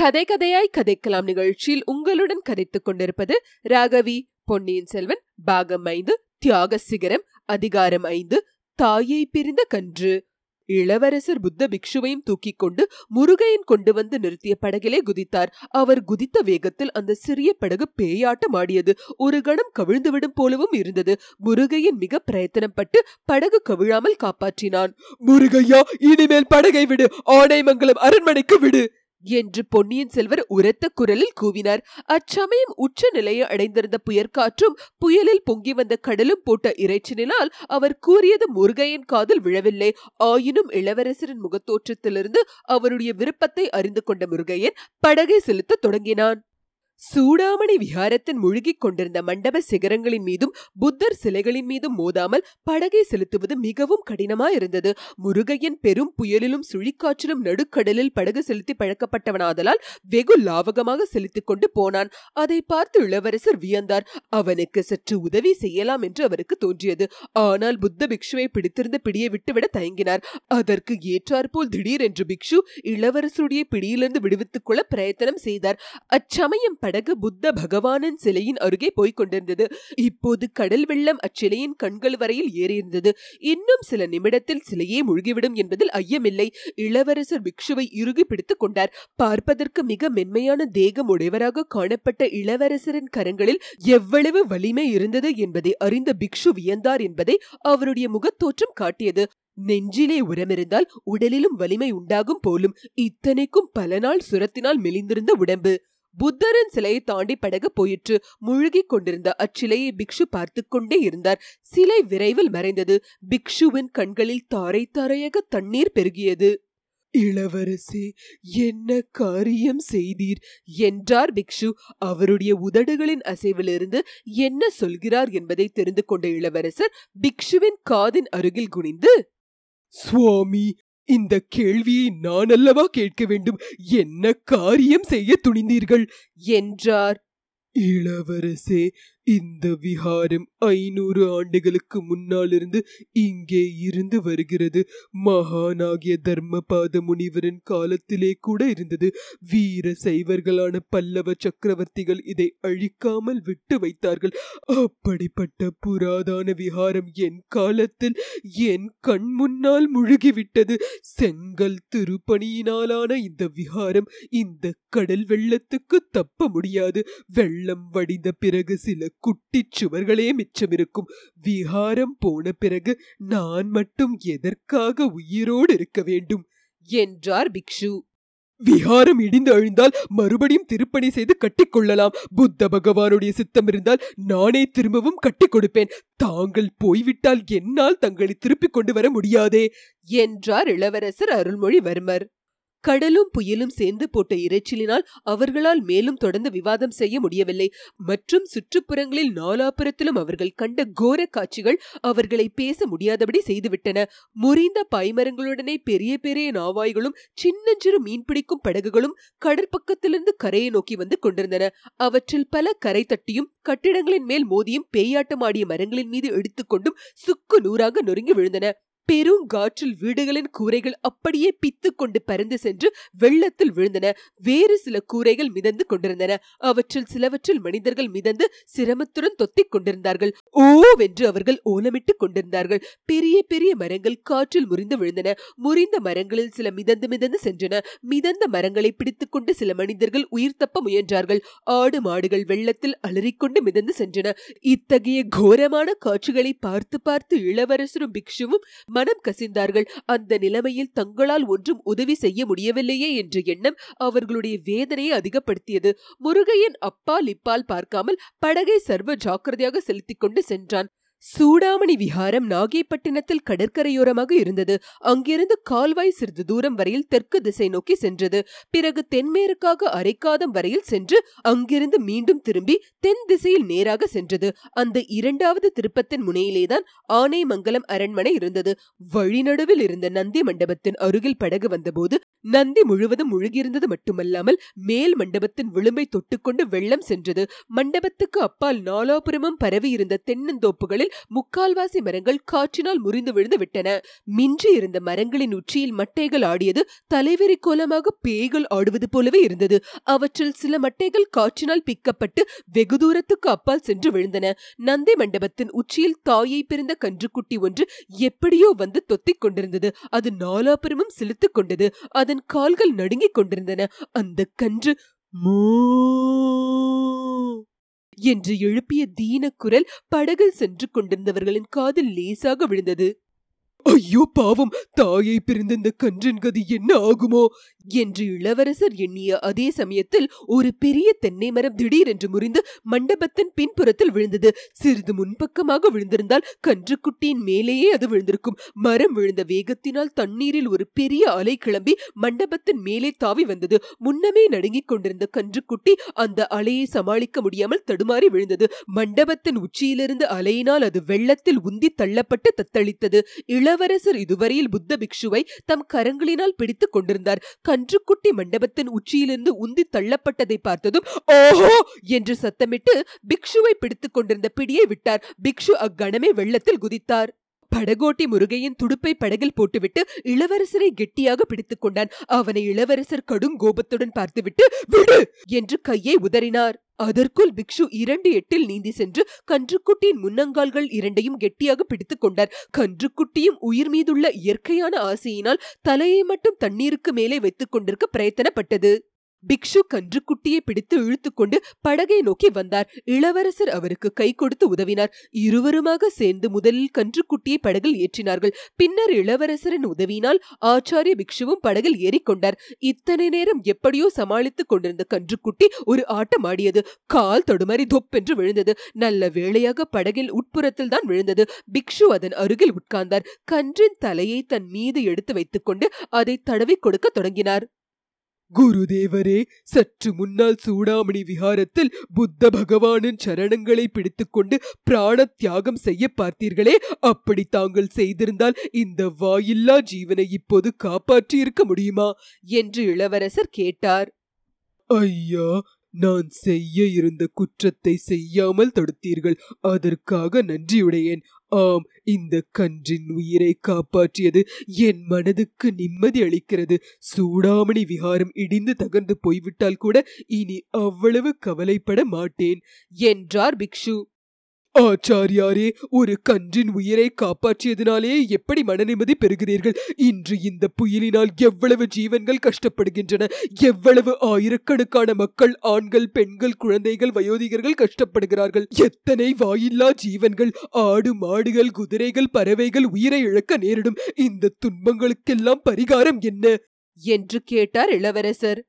கதை கதையாய் கதைக்கலாம் நிகழ்ச்சியில் உங்களுடன் கதைத்துக் கொண்டிருப்பது ராகவி பொன்னியின் செல்வன் பாகம் ஐந்து தியாக சிகரம் அதிகாரம் ஐந்து தாயை பிரிந்த கன்று. இளவரசர் புத்த பிக்ஷுவையும் தூக்கிக் கொண்டு முருகையன் கொண்டு வந்து நிறுத்திய படகிலே குதித்தார். அவர் குதித்த வேகத்தில் அந்த சிறிய படகு பேயாட்டம் ஆடியது. ஒரு கணம் கவிழ்ந்துவிடும் போலவும் இருந்தது. முருகையன் மிக பிரயத்தனப்பட்டு படகு கவிழாமல் காப்பாற்றினான். முருகையா இனிமேல் படகை விடு. ஆனைமங்கலம் அரண்மனைக்கு விடு. என்று பொன்னியின் செல்வர் உரத்த குரலில் கூவினார். அச்சமயம் உச்ச நிலையை அடைந்திருந்த புயற்காற்றும் புயலில் பொங்கி வந்த கடலும் போட்ட இறைச்சலினால் அவர் கூறியது முருகையின் காதில் விழவில்லை. ஆயினும் இளவரசரின் முகத்தோற்றத்திலிருந்து அவருடைய விருப்பத்தை அறிந்து கொண்ட முருகையன் படகை செலுத்த தொடங்கினான். சூடாமணி விஹாரத்தின் முழுகிக் கொண்டிருந்த மண்டப சிகரங்களின் மீதும் புத்தர் சிலைகளின் மீதும் மோதாமல் படகை செலுத்துவது மிகவும் கடினமாயிருந்தது. முருகையன் பெரும் புயலிலும் சுழிக்காற்றிலும் நடுக்கடலில் படகு செலுத்தி பழக்கப்பட்டவனாதலால் வெகு லாவகமாக செலுத்திக் கொண்டு போனான். அதை பார்த்து இளவரசர் வியந்தார். அவனுக்கு சற்று உதவி செய்யலாம் என்று அவருக்கு தோன்றியது. ஆனால் புத்த பிக்ஷுவை பிடித்திருந்த பிடியை விட்டுவிட தயங்கினார். அதற்கு ஏற்றாற்போல் திடீரென்று பிக்ஷு இளவரசருடைய பிடியிலிருந்து விடுவித்துக் கொள்ள பிரயத்தனம் செய்தார். அச்சமயம் படகு புத்த பகவானின் சிலையின் அருகே போய்க் கொண்டிருந்தது. இப்போது கடல் வெள்ளம் அச்சிலையின் கண்கள் வரையில் ஏறியிருந்தது. இன்னும் சில நிமிடத்தில் சிலையே முழுகிவிடும் என்பதில் ஐயமில்லை. இளவரசர் பிக்ஷுவை இறுகி பிடித்துக் கொண்டார். பார்ப்பதற்கு மிக மென்மையான தேகம் உடையவராக காணப்பட்ட இளவரசரின் கரங்களில் எவ்வளவு வலிமை இருந்தது என்பதை அறிந்த பிக்ஷு வியந்தார் என்பதை அவருடைய முகத்தோற்றம் காட்டியது. நெஞ்சிலே உரமிருந்தால் உடலிலும் வலிமை உண்டாகும் போலும் இத்தனைக்கும் பல நாள் சுரத்தினால் மெலிந்திருந்த உடம்பு. புத்தரின் சிலையை தாண்டி படகு போயிற்று. முழுகிக் கொண்டிருந்த அச்சிலையை பிக்ஷு பார்த்து கொண்டே இருந்தார். சிலை விரைவில் மறைந்தது. பிக்ஷுவின் கண்களில் தாரை தாரையாக தண்ணீர் பெருகியது. இளவரசே என்ன காரியம் செய்தீர்? என்றார் பிக்ஷு. அவருடைய உதடுகளின் அசைவிலிருந்து என்ன சொல்கிறார் என்பதை தெரிந்து கொண்ட இளவரசர் பிக்ஷுவின் காதின் அருகில் குனிந்து சுவாமி இந்த கேள்வியை நான் அல்லவா கேட்க வேண்டும்? என்ன காரியம் செய்ய துணிந்தீர்கள்? என்றார். இளவரசே இந்த விஹாரம் ஐநூறு ஆண்டுகளுக்கு முன்னாலிருந்து இங்கே இருந்து வருகிறது. மகானாகிய தர்மபாத முனிவரின் காலத்திலே கூட இருந்தது. வீர சைவர்களான பல்லவ சக்கரவர்த்திகள் இதை அழிக்காமல் விட்டு வைத்தார்கள். அப்படிப்பட்ட புராதான விஹாரம் என் காலத்தில் என் கண் முன்னால் முழுகிவிட்டது. செங்கல் திருப்பணியினாலான இந்த விஹாரம் இந்த கடல் வெள்ளத்துக்கு தப்ப முடியாது. வெள்ளம் வடிந்த பிறகு சில குட்டிச் சுவர்களே மிச்சமிருக்கும். விஹாரம் போன பிறகு நான் மட்டும் எதற்காக உயிரோடு இருக்க வேண்டும்? என்றார் பிக்ஷு. விஹாரம் இடிந்து அழிந்தால் மறுபடியும் திருப்பணி செய்து கட்டிக்கொள்ளலாம். புத்த பகவானுடைய சித்தம் இருந்தால் நானே திரும்பவும் கட்டி கொடுப்பேன். தாங்கள் போய்விட்டால் என்னால் தங்களை திருப்பிக் கொண்டு வர முடியாதே என்றார் இளவரசர் அருள்மொழிவர்மர். கடலும் புயலும் சேர்ந்து போட்ட இரைச்சலினால் அவர்களால் மேலும் தொடர்ந்து விவாதம் செய்ய முடியவில்லை. மற்றும் சுற்றுப்புறங்களில் நாலாபுரத்திலும் அவர்கள் கண்ட கோர காட்சிகள் அவர்களை பேச முடியாதபடி செய்துவிட்டன. முறிந்த பாய்மரங்களுடனே பெரிய பெரிய நாவாய்களும் சின்னஞ்சிறு மீன்பிடிக்கும் படகுகளும் கடற்பக்கத்திலிருந்து கரையை நோக்கி வந்து கொண்டிருந்தன. அவற்றில் பல கரை தட்டியும் கட்டிடங்களின் மேல் மோதியும் பேயாட்டமாடிய மரங்களின் மீது எடுத்துக்கொண்டும் சுக்கு நூறாக நொறுங்கி விழுந்தன. பெருங்காற்றில் வீடுகளின் கூரைகள் அப்படியே பித்து கொண்டு பறந்து சென்று வெள்ளத்தில் விழுந்தன. வேறு சில கூரைகள் மிதந்து கொண்டிருந்தன. அவற்றில் சிலவற்றில் மனிதர்கள் மிதந்து சிரமத்துடன் தொத்திக் கொண்டிருந்தார்கள். ஓவென்று அவர்கள் ஓலமிட்டுக் கொண்டிருந்தார்கள். பெரிய பெரிய மரங்கள் காற்றில் முறிந்து விழுந்தன. முறிந்த மரங்களில் சில மிதந்து மிதந்து சென்றன. மிதந்த மரங்களை பிடித்துக் கொண்டு சில மனிதர்கள் உயிர் தப்ப முயன்றார்கள். ஆடு மாடுகள் வெள்ளத்தில் அலறிக்கொண்டு மிதந்து சென்றன. இத்தகைய கோரமான காட்சிகளை பார்த்து பார்த்து இளவரசரும் பிக்ஷுவும் மனம் கசிந்தார்கள். அந்த நிலைமையில் தங்களால் ஒன்றும் உதவி செய்ய முடியவில்லையே என்ற எண்ணம் அவர்களுடைய வேதனையை அதிகப்படுத்தியது. முருகையன் அப்பால் இப்பால் பார்க்காமல் படகை சர்வ ஜாக்கிரதையாக செலுத்திக் கொண்டு சென்றான். சூடாமணி விஹாரம் நாகைப்பட்டினத்தில் கடற்கரையோரமாக இருந்தது. அங்கிருந்து கால்வாய் சிறிது தூரம் வரையில் தெற்கு திசை நோக்கி சென்றது. பிறகு தென்மேற்காக அரைக்காதம் வரையில் சென்று அங்கிருந்து மீண்டும் திரும்பி தென் திசையில் நேராக சென்றது. அந்த இரண்டாவது திருப்பத்தின் முனையிலேதான் ஆனைமங்கலம் அரண்மனை இருந்தது. வழிநடுவில் இருந்த நந்தி மண்டபத்தின் அருகில் படகு வந்தபோது நந்தி முழுவதும் முழுகியிருந்தது மட்டுமல்லாமல் மேல் மண்டபத்தின் விளிம்பை தொட்டுக்கொண்டு வெள்ளம் சென்றது. மண்டபத்துக்கு அப்பால் நாலாபுரமும் பரவியிருந்த தென்னந்தோப்புகளில் முக்கால்வாசி மரங்கள் காற்றினால் முறிந்து விழுந்து விட்டன. மின்றி இருந்த மரங்களின் உச்சியில் மட்டைகள் ஆடியது தலைவெறி கோலமாக பேய்கள் ஆடுவது போலவே இருந்தது. அவற்றில் சில மட்டைகள் காற்றினால் பிக்கப்பட்டு வெகு தூரத்துக்கு அப்பால் சென்று விழுந்தன. நந்தி மண்டபத்தின் உச்சியில் தாயை பிறந்த கன்றுக்குட்டி ஒன்று எப்படியோ வந்து தொத்திக் கொண்டிருந்தது. அது நாலாபுரமும் செலுத்துக் கொண்டது. அதன் கால்கள் நடுங்கிக் கொண்டிருந்தன. அந்த கன்று மூ என்று எழுப்பிய தீன குரல் படகில் சென்று கொண்டிருந்தவர்களின் காதில் லேசாக விழுந்தது. ஐயோ பாவம் தாயை பிரிந்த இந்த கன்றின் கதி என்ன ஆகுமோ? என்று இளவரசர் எண்ணிய அதே சமயத்தில் ஒரு பெரிய தென்னை மரம் திடீரென்று முறிந்து மண்டபத்தின் பின்புறத்தில் விழுந்தது. சிறிது முன்பக்கமாக விழுந்திருந்தால் கன்றுக்குட்டியின் மேலேயே அது விழுந்திருக்கும். மரம் விழுந்த வேகத்தினால் தண்ணீரில் ஒரு பெரிய அலை கிளம்பி மண்டபத்தின் மேலே தாவி வந்தது. முன்னமே நடுங்கிக் கொண்டிருந்த கன்றுக்குட்டி அந்த அலையை சமாளிக்க முடியாமல் தடுமாறி விழுந்தது. மண்டபத்தின் உச்சியிலிருந்து அலையினால் அது வெள்ளத்தில் உந்தி தள்ளப்பட்டு தத்தளித்தது. இள இளவரசர் இதுவரையில் புத்த பிக்ஷுவை தம் கரங்களினால் பிடித்துக் கொண்டிருந்தார். கன்றுக்குட்டி மண்டபத்தின் உச்சியிலிருந்து உந்தி தள்ளப்பட்டதை பார்த்ததும் ஓஹோ! என்று சத்தமிட்டு பிக்ஷுவை பிடித்துக் கொண்டிருந்த பிடியை விட்டார். பிக்ஷு அக்கணமே வெள்ளத்தில் குதித்தார். படகோட்டி முருகையின் துடுப்பை படகில் போட்டுவிட்டு இளவரசரை கெட்டியாக பிடித்துக் கொண்டான். அவனை இளவரசர் கடும் கோபத்துடன் பார்த்துவிட்டு விடு! என்று கையை உதறினார். அதற்குள் பிக்ஷு இரண்டு எட்டில் நீந்தி சென்று கன்றுக்குட்டியின் முன்னங்கால்கள் இரண்டையும் கெட்டியாக பிடித்துக் கொண்டார். கன்றுக்குட்டியும் உயிர் மீதுள்ள இயற்கையான ஆசையினால் தலையை மட்டும் தண்ணீருக்கு மேலே வைத்துக் கொண்டிருக்க பிரயத்தனப்பட்டது. பிக்ஷு கன்றுக்குட்டியை பிடித்து இழுத்துக்கொண்டு படகை நோக்கி வந்தார். இளவரசர் அவருக்கு கை கொடுத்து உதவினார். இருவருமாக சேர்ந்து முதலில் கன்றுக்குட்டியை படகில் ஏற்றினார்கள். பின்னர் இளவரசரின் உதவியினால் ஆச்சாரிய பிக்ஷுவும் படகில் ஏறிக்கொண்டார் இத்தனை நேரம் எப்படியோ சமாளித்துக் கொண்டிருந்த கன்றுக்குட்டி ஒரு ஆட்டம் ஆடியது. கால் தொடுமாறி தொப்பென்று விழுந்தது. நல்ல வேளையாக படகில் உட்புறத்தில் தான் விழுந்தது. பிக்ஷு அதன் அருகில் உட்கார்ந்தார். கன்றின் தலையை தன் மீது எடுத்து வைத்துக்கொண்டு அதை தடவி கொடுக்க தொடங்கினார். குருதேவரே சற்று முன்னால் சூடாமணி விஹாரத்தில் புத்த பகவானின் சரணங்களை பிடித்துக்கொண்டு பிராண தியாகம் செய்ய பார்த்தீர்களே அப்படி தாங்கள் செய்திருந்தால் இந்த வாயில்லா ஜீவனை இப்போது காப்பாற்றி இருக்க முடியுமா? என்று இளவரசர் கேட்டார். ஐயா நான் செய்ய இருந்த குற்றத்தை செய்யாமல் தடுத்தீர்கள். அதற்காக நன்றியுடையேன். ஆம் இந்த கன்றின் உயிரை காப்பாற்றியது என் மனதுக்கு நிம்மதி அளிக்கிறது. சூடாமணி விகாரம் இடிந்து தகர்ந்து போய்விட்டால் கூட இனி அவ்வளவு கவலைப்பட மாட்டேன் என்றார் பிக்ஷு. ஆச்சாரியாரே ஒரு கன்றின் உயிரை காப்பாற்றியதினாலே எப்படி மனநிம்மதி பெறுகிறீர்கள்? இன்று இந்த புயலினால் எவ்வளவு ஜீவன்கள் கஷ்டப்படுகின்றன. எவ்வளவு ஆயிரக்கணக்கான மக்கள் ஆண்கள் பெண்கள் குழந்தைகள் வயோதிகர்கள் கஷ்டப்படுகிறார்கள். எத்தனை வாயில்லா ஜீவன்கள் ஆடு மாடுகள் குதிரைகள் பறவைகள் உயிரை இழக்க நேரிடும். இந்த துன்பங்களுக்கெல்லாம் பரிகாரம் என்ன? என்று கேட்டார் இளவரசர்.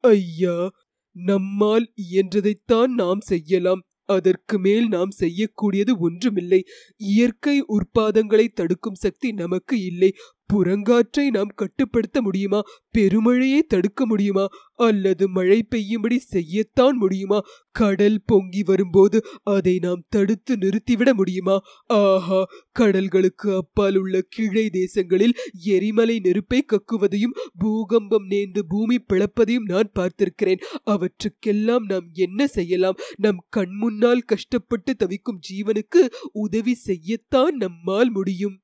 ஐயா நம்மால் இயன்றதைத்தான் நாம் செய்யலாம். அதற்கு மேல் நாம் செய்யக்கூடியது ஒன்றுமில்லை. இயற்கை உற்பாதங்களை தடுக்கும் சக்தி நமக்கு இல்லை. புறங்காற்றை நாம் கட்டுப்படுத்த முடியுமா? பெருமழையை தடுக்க முடியுமா? அல்லது மழை பெய்யும்படி செய்யத்தான் முடியுமா? கடல் பொங்கி வரும்போது அதை நாம் தடுத்து நிறுத்திவிட முடியுமா? ஆஹா கடல்களுக்கு அப்பால் உள்ள கீழே தேசங்களில் எரிமலை நெருப்பை கக்குவதையும் பூகம்பம் நேர்ந்து பூமி பிளப்பதையும் நான் பார்த்திருக்கிறேன். அவற்றுக்கெல்லாம் நாம் என்ன செய்யலாம்? நம் கண்முன்னால் கஷ்டப்பட்டு தவிக்கும் ஜீவனுக்கு உதவி செய்யத்தான் நம்மால் முடியும்.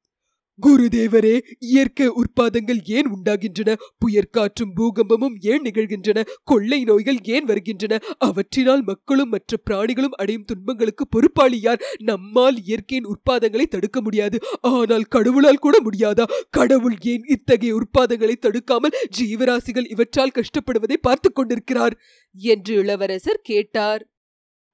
குருதேவரே இயற்கை உற்பாதங்கள் ஏன் உண்டாகின்றன? புயற்காற்றும் பூகம்பமும் ஏன் நிகழ்கின்றன? கொள்ளை நோய்கள் ஏன் வருகின்றன? அவற்றினால் மக்களும் மற்ற பிராணிகளும் அடையும் துன்பங்களுக்கு பொறுப்பாளி யார்? நம்மால் இயற்கையின் உற்பாதங்களை தடுக்க முடியாது. ஆனால் கடவுளால் கூட முடியாதா? கடவுள் ஏன் இத்தகைய உற்பாதங்களை தடுக்காமல் ஜீவராசிகள் இவற்றால் கஷ்டப்படுவதை பார்த்து கொண்டிருக்கிறார்? என்று இளவரசர் கேட்டார்.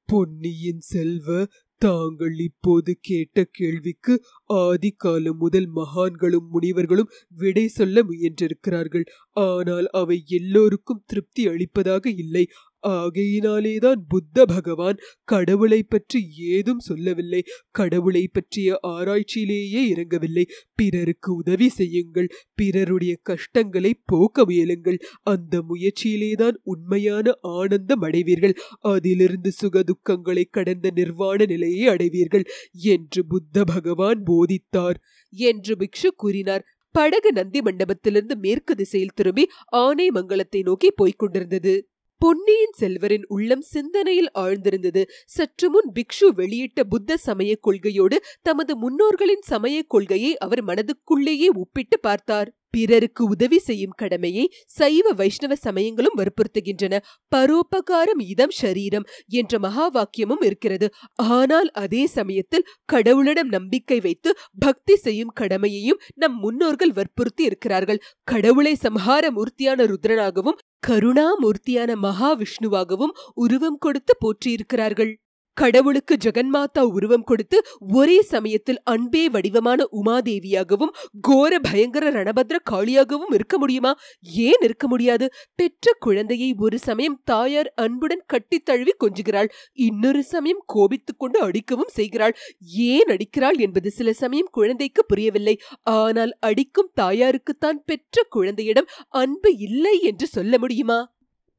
பொன்னியின் செல்வ தாங்கள் இப்போது கேட்ட கேள்விக்கு ஆதி காலம் முதல் மகான்களும் முனிவர்களும் விடை சொல்ல முயன்றிருக்கிறார்கள். ஆனால் அவை எல்லோருக்கும் திருப்தி அளிப்பதாக இல்லை. ஆகையினாலேதான் புத்த பகவான் கடவுளை பற்றி ஏதும் சொல்லவில்லை. கடவுளை பற்றிய ஆராய்ச்சியிலேயே இறங்கவில்லை. பிறருக்கு உதவி செய்யுங்கள். பிறருடைய கஷ்டங்களை போக்க முயலுங்கள். அந்த முயற்சியிலேதான் உண்மையான ஆனந்தம் அடைவீர்கள். அதிலிருந்து சுகதுக்கங்களை கடந்த நிர்வாண நிலையை அடைவீர்கள் என்று புத்த பகவான் போதித்தார். என்று பிக்ஷு கூறினார். படகு நந்தி மண்டபத்திலிருந்து மேற்கு திசையில் திரும்பி ஆனைமங்கலத்தை நோக்கி போய்க் கொண்டிருந்தது. பொன்னியின் செல்வரின் உள்ளம் சிந்தனையில் ஆழ்ந்திருந்தது. சற்று முன் பிக்ஷு வெளியிட்ட புத்த சமய கொள்கையோடு தமது முன்னோர்களின் சமய கொள்கையை அவர் மனதுக்குள்ளேயே ஒப்பிட்டு பார்த்தார். பிறருக்கு உதவி செய்யும் கடமையை சைவ வைஷ்ணவ சமயங்களும் வற்புறுத்துகின்றன. பரோபகாரம் இதம் ஷரீரம் என்ற மகா வாக்கியமும் இருக்கிறது. ஆனால் அதே சமயத்தில் கடவுளிடம் நம்பிக்கை வைத்து பக்தி செய்யும் கடமையையும் நம் முன்னோர்கள் வற்புறுத்தி இருக்கிறார்கள். கடவுளை சம்ஹார மூர்த்தியான ருத்ரனாகவும் கருணாமூர்த்தியான மகாவிஷ்ணுவாகவும் உருவம் கொடுத்து போற்றியிருக்கிறார்கள். கடவுளுக்கு ஜெகன்மாதா உருவம் கொடுத்து ஒரே சமயத்தில் அன்பே வடிவமான உமாதேவியாகவும் கோர பயங்கர ரணபத்ர காளியாகவும் இருக்க முடியுமா? ஏன் இருக்க முடியாது? பெற்ற குழந்தையை ஒரு சமயம் தாயார் அன்புடன் கட்டித் தழுவி கொஞ்சுகிறாள். இன்னொரு சமயம் கோபித்துக் கொண்டு அடிக்கவும் செய்கிறாள். ஏன் அடிக்கிறாள் என்பது சில சமயம் குழந்தைக்கு புரியவில்லை. ஆனால் அடிக்கும் தாயாருக்குத்தான் பெற்ற குழந்தையிடம் அன்பு இல்லை என்று சொல்ல முடியுமா?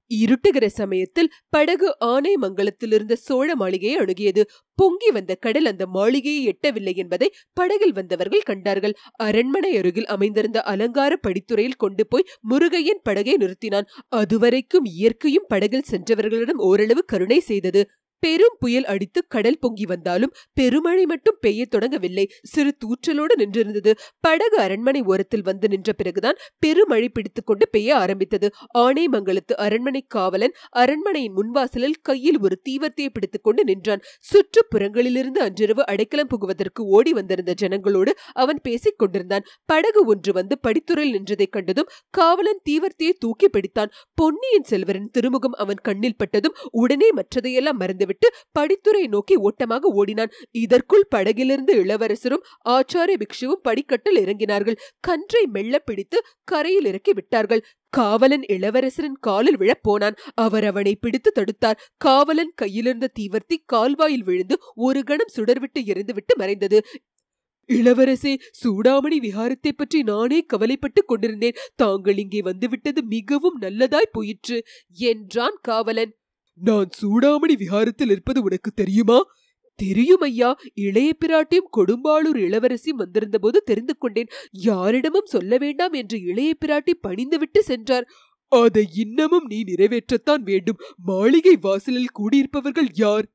இருட்டுகிற சமயத்தில் படகு ஆனைமங்கலத்திலிருந்த சோழ மாளிகையை அணுகியது. பொங்கி வந்த கடல் அந்த மாளிகையை எட்டவில்லை என்பதை படகில் வந்தவர்கள் கண்டார்கள். அரண்மனை அருகில் அமைந்திருந்த அலங்கார படித்துறையில் கொண்டு போய் முருகையன் படகை நிறுத்தினான். அதுவரைக்கும் இயற்கையும் படகில் சென்றவர்களிடம் ஓரளவு கருணை செய்தது. பெரும் புயல் அடித்து கடல் பொங்கி வந்தாலும் பெருமழை மட்டும் பெய்ய தொடங்கவில்லை. சிறு தூற்றலோடு நின்றிருந்தது. படகு அரண்மனை ஓரத்தில் வந்து நின்ற பிறகுதான் பெருமழை பிடித்துக் கொண்டு பெய்ய ஆரம்பித்தது. ஆனைமங்கலத்து அரண்மனை காவலன் அரண்மனையின் முன்வாசலில் கையில் ஒரு தீவர்த்தியை பிடித்துக் கொண்டு நின்றான். சுற்றுப்புறங்களிலிருந்து அன்றிரவு அடைக்கலம் புகுவதற்கு ஓடி வந்திருந்த ஜனங்களோடு அவன் பேசிக் கொண்டிருந்தான். படகு ஒன்று வந்து படித்துறையில் நின்றதைக் கண்டதும் காவலன் தீவர்த்தியை தூக்கி பிடித்தான். பொன்னியின் செல்வரின் திருமுகம் அவன் கண்ணில் பட்டதும் உடனே மற்றதையெல்லாம் மறந்து விட்டு படித்துறை நோக்கி ஓட்டமாக ஓடினான். இதற்குள் படகிலிருந்து இளவரசரும் ஆச்சாரிய பிக்ஷுவும் படிக்கட்டில் இறங்கினார்கள். கன்றை மெல்ல பிடித்து கரையில் இறக்கி விட்டார்கள். காவலன் இளவரசரின் காலில் விழப் போனான். அவர் அவனை பிடித்து தடுத்தார். காவலன் கையிலிருந்த தீவர்த்தி கால்வாயில் விழுந்து ஒரு கணம் சுடர்விட்டு எரிந்துவிட்டு மறைந்தது. இளவரசே சூடாமணி விஹாரத்தை பற்றி நானே கவலைப்பட்டுக் கொண்டிருந்தேன். தாங்கள் இங்கே வந்துவிட்டது மிகவும் நல்லதாய் போயிற்று என்றான் காவலன். நான் சூடாமணி விஹாரத்தில் இருப்பது உனக்கு தெரியுமா? தெரியும் ஐயா. இளைய பிராட்டியும் கொடும்பாளூர் இளவரசியும் வந்திருந்த போது தெரிந்து கொண்டேன். யாரிடமும் சொல்ல வேண்டாம் என்று இளைய பிராட்டி பணிந்துவிட்டு சென்றார். அதை இன்னமும் நீ நிறைவேற்றத்தான் வேண்டும். மாளிகை வாசலில் கூடியிருப்பவர்கள் யார்?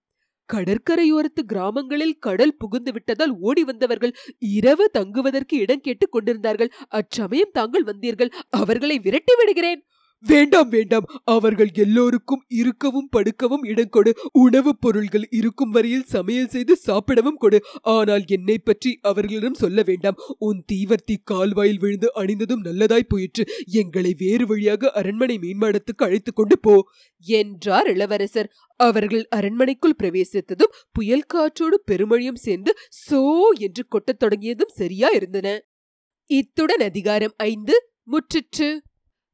கடற்கரையோரத்து கிராமங்களில் கடல் புகுந்து விட்டதால் ஓடி வந்தவர்கள். இரவு தங்குவதற்கு இடம் கேட்டுக் கொண்டிருந்தார்கள். அச்சமயம் தாங்கள் வந்தீர்கள். அவர்களை விரட்டி விடுகிறேன். வேண்டாம் வேண்டாம். அவர்கள் எல்லோருக்கும் இருக்கவும் படுக்கவும் இடம் கொடு. உணவுப் பொருள்கள் இருக்கும் வரையில் சமையல் செய்து சாப்பிடவும் கொடு. ஆனால் என்னை பற்றி அவர்களிடம் சொல்ல வேண்டாம். உன் தீவர்த்தி கால்வாயில் விழுந்து அணிந்ததும் நல்லதாய் போயிற்று. எங்களை வேறு வழியாக அரண்மனை மேம்பாடத்துக்கு அழைத்துக் கொண்டு போ. என்றார் இளவரசர். அவர்கள் அரண்மனைக்குள் பிரவேசித்ததும் புயல் காற்றோடு பெருமழையும் சேர்ந்து சோ என்று கொட்டத் தொடங்கியதும் சரியா இருந்தன இத்துடன் அதிகாரம் ஐந்து. முற்றிற்று.